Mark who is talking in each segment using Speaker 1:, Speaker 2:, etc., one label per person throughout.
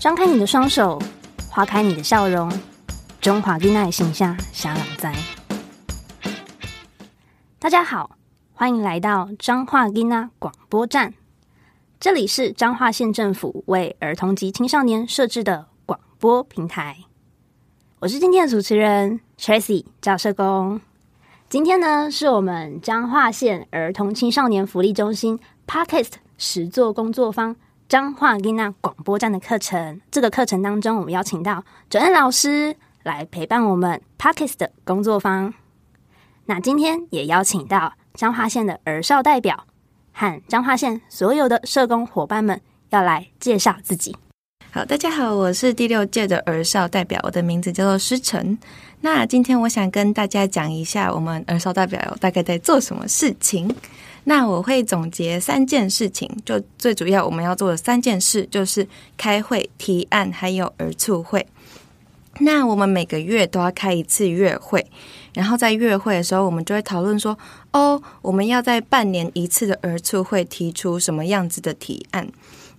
Speaker 1: 张开你的双手，划开你的笑容，中华囡仔形象小朗在。大家好，欢迎来到彰化囡仔广播站，这里是彰化县政府为儿童及青少年设置的广播平台。我是今天的主持人 Tracy 赵社工。今天呢，是我们彰化县儿童青少年福利中心 Podcast 实作工作坊。彰化丽娜广播站的课程，这个课程当中，我们邀请到哲恩老师来陪伴我们 Parkes 的工作坊。那今天也邀请到彰化县的儿少代表和彰化县所有的社工伙伴们，要来介绍自己。
Speaker 2: 好，大家好，我是第六届的儿少代表，我的名字叫做诗晨。那今天我想跟大家讲一下，我们儿少代表大概在做什么事情。那我会总结三件事情，就最主要我们要做的三件事，就是开会、提案，还有儿促会。那我们每个月都要开一次月会，然后在月会的时候，我们就会讨论说，哦，我们要在半年一次的儿促会提出什么样子的提案。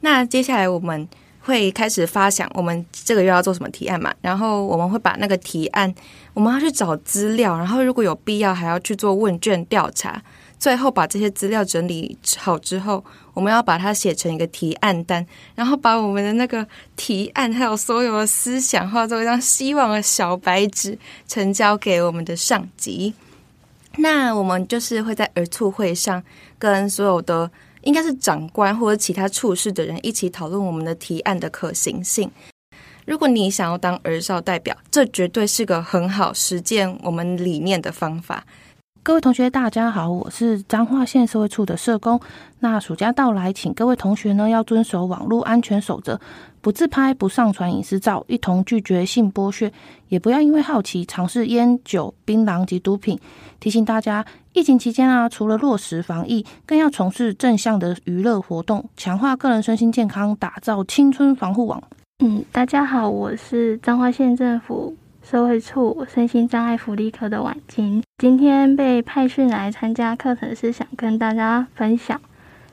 Speaker 2: 那接下来我们会开始发想，我们这个月要做什么提案嘛？然后我们会把那个提案，我们要去找资料，然后如果有必要，还要去做问卷调查。最后把这些资料整理好之后，我们要把它写成一个提案单，然后把我们的那个提案还有所有的思想化作一张希望的小白纸，呈交给我们的上级。那我们就是会在儿促会上跟所有的应该是长官或者其他处事的人一起讨论我们的提案的可行性。如果你想要当儿少代表，这绝对是个很好实践我们理念的方法。
Speaker 3: 各位同学，大家好，我是彰化县社会处的社工。那暑假到来，请各位同学呢要遵守网络安全守则，不自拍、不上传隐私照，一同拒绝性剥削，也不要因为好奇尝试烟酒、槟榔及毒品。提醒大家，疫情期间啊，除了落实防疫，更要从事正向的娱乐活动，强化个人身心健康，打造青春防护网。
Speaker 4: 嗯，大家好，我是彰化县政府。社会处身心障碍福利科的婉晴，今天被派训来参加课程，是想跟大家分享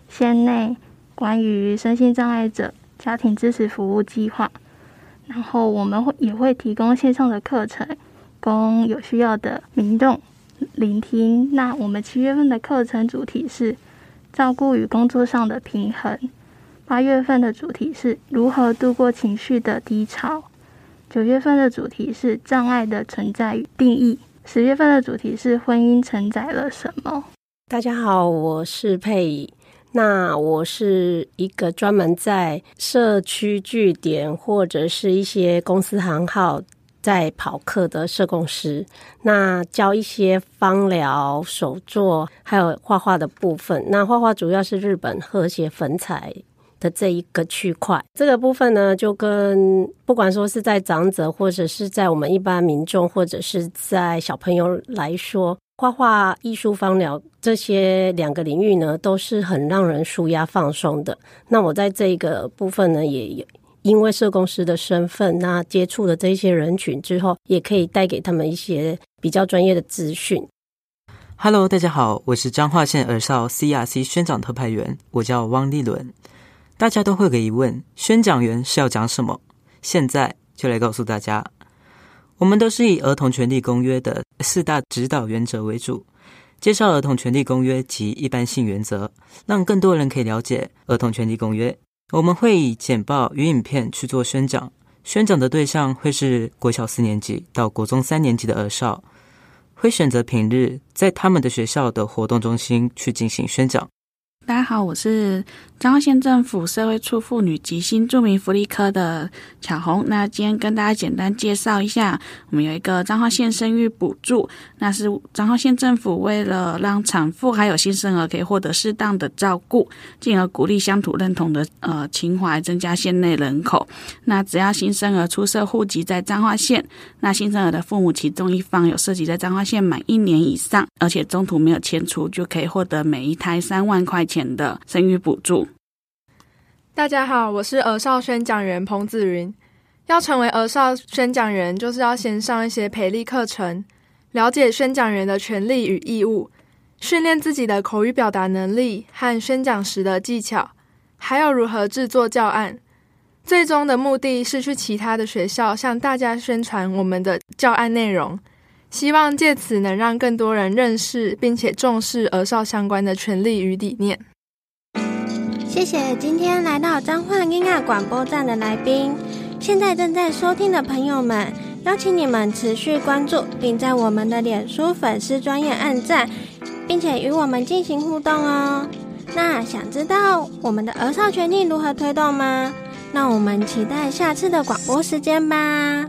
Speaker 4: 县内关于身心障碍者家庭支持服务计划。然后我们会也会提供线上的课程，供有需要的民众聆听。那我们七月份的课程主题是照顾与工作上的平衡，八月份的主题是如何度过情绪的低潮。九月份的主题是障碍的存在与定义，十月份的主题是婚姻承载了什么。
Speaker 5: 大家好，我是佩仪，那我是一个专门在社区据点或者是一些公司行号在跑课的社工师，那教一些芳疗、手作，还有画画的部分。那画画主要是日本和谐粉彩。的这一个区块，这个部分呢，就跟不管说是在长者，或者是在我们一般民众，或者是在小朋友来说，画画、艺术、芳疗这些两个领域呢，都是很让人舒压放松的。那我在这个部分呢，也因为社工师的身份，那接触了这些人群之后，也可以带给他们一些比较专业的资讯。
Speaker 6: Hello，大家好，我是彰化县儿少 CRC 宣长特派员，我叫汪立伦。大家都会有个疑问：宣讲员是要讲什么？现在就来告诉大家。我们都是以《儿童权利公约》的四大指导原则为主，介绍《儿童权利公约》及一般性原则，让更多人可以了解《儿童权利公约》。我们会以简报与影片去做宣讲，宣讲的对象会是国小四年级到国中三年级的儿少，会选择平日在他们的学校的活动中心去进行宣讲。
Speaker 7: 大家好，我是彰化县政府社会处妇女及新住民福利科的巧红。那今天跟大家简单介绍一下，我们有一个彰化县生育补助，那是彰化县政府为了让产妇还有新生儿可以获得适当的照顾，进而鼓励乡土认同的呃情怀，增加县内人口。那只要新生儿出生户籍在彰化县，那新生儿的父母其中一方有涉及在彰化县满一年以上，而且中途没有迁出，就可以获得每一胎三万块钱。钱的生育补助。
Speaker 8: 大家好，我是儿少宣讲员彭子云。要成为儿少宣讲员，就是要先上一些培力课程，了解宣讲员的权利与义务，训练自己的口语表达能力和宣讲时的技巧，还有如何制作教案。最终的目的是去其他的学校向大家宣传我们的教案内容，希望借此能让更多人认识并且重视儿少相关的权利与理念。
Speaker 9: 谢谢今天来到彰化音乐广播站的来宾，现在正在收听的朋友们，邀请你们持续关注，并在我们的脸书粉丝专页按赞，并且与我们进行互动哦。那想知道我们的儿少权利如何推动吗？那我们期待下次的广播时间吧。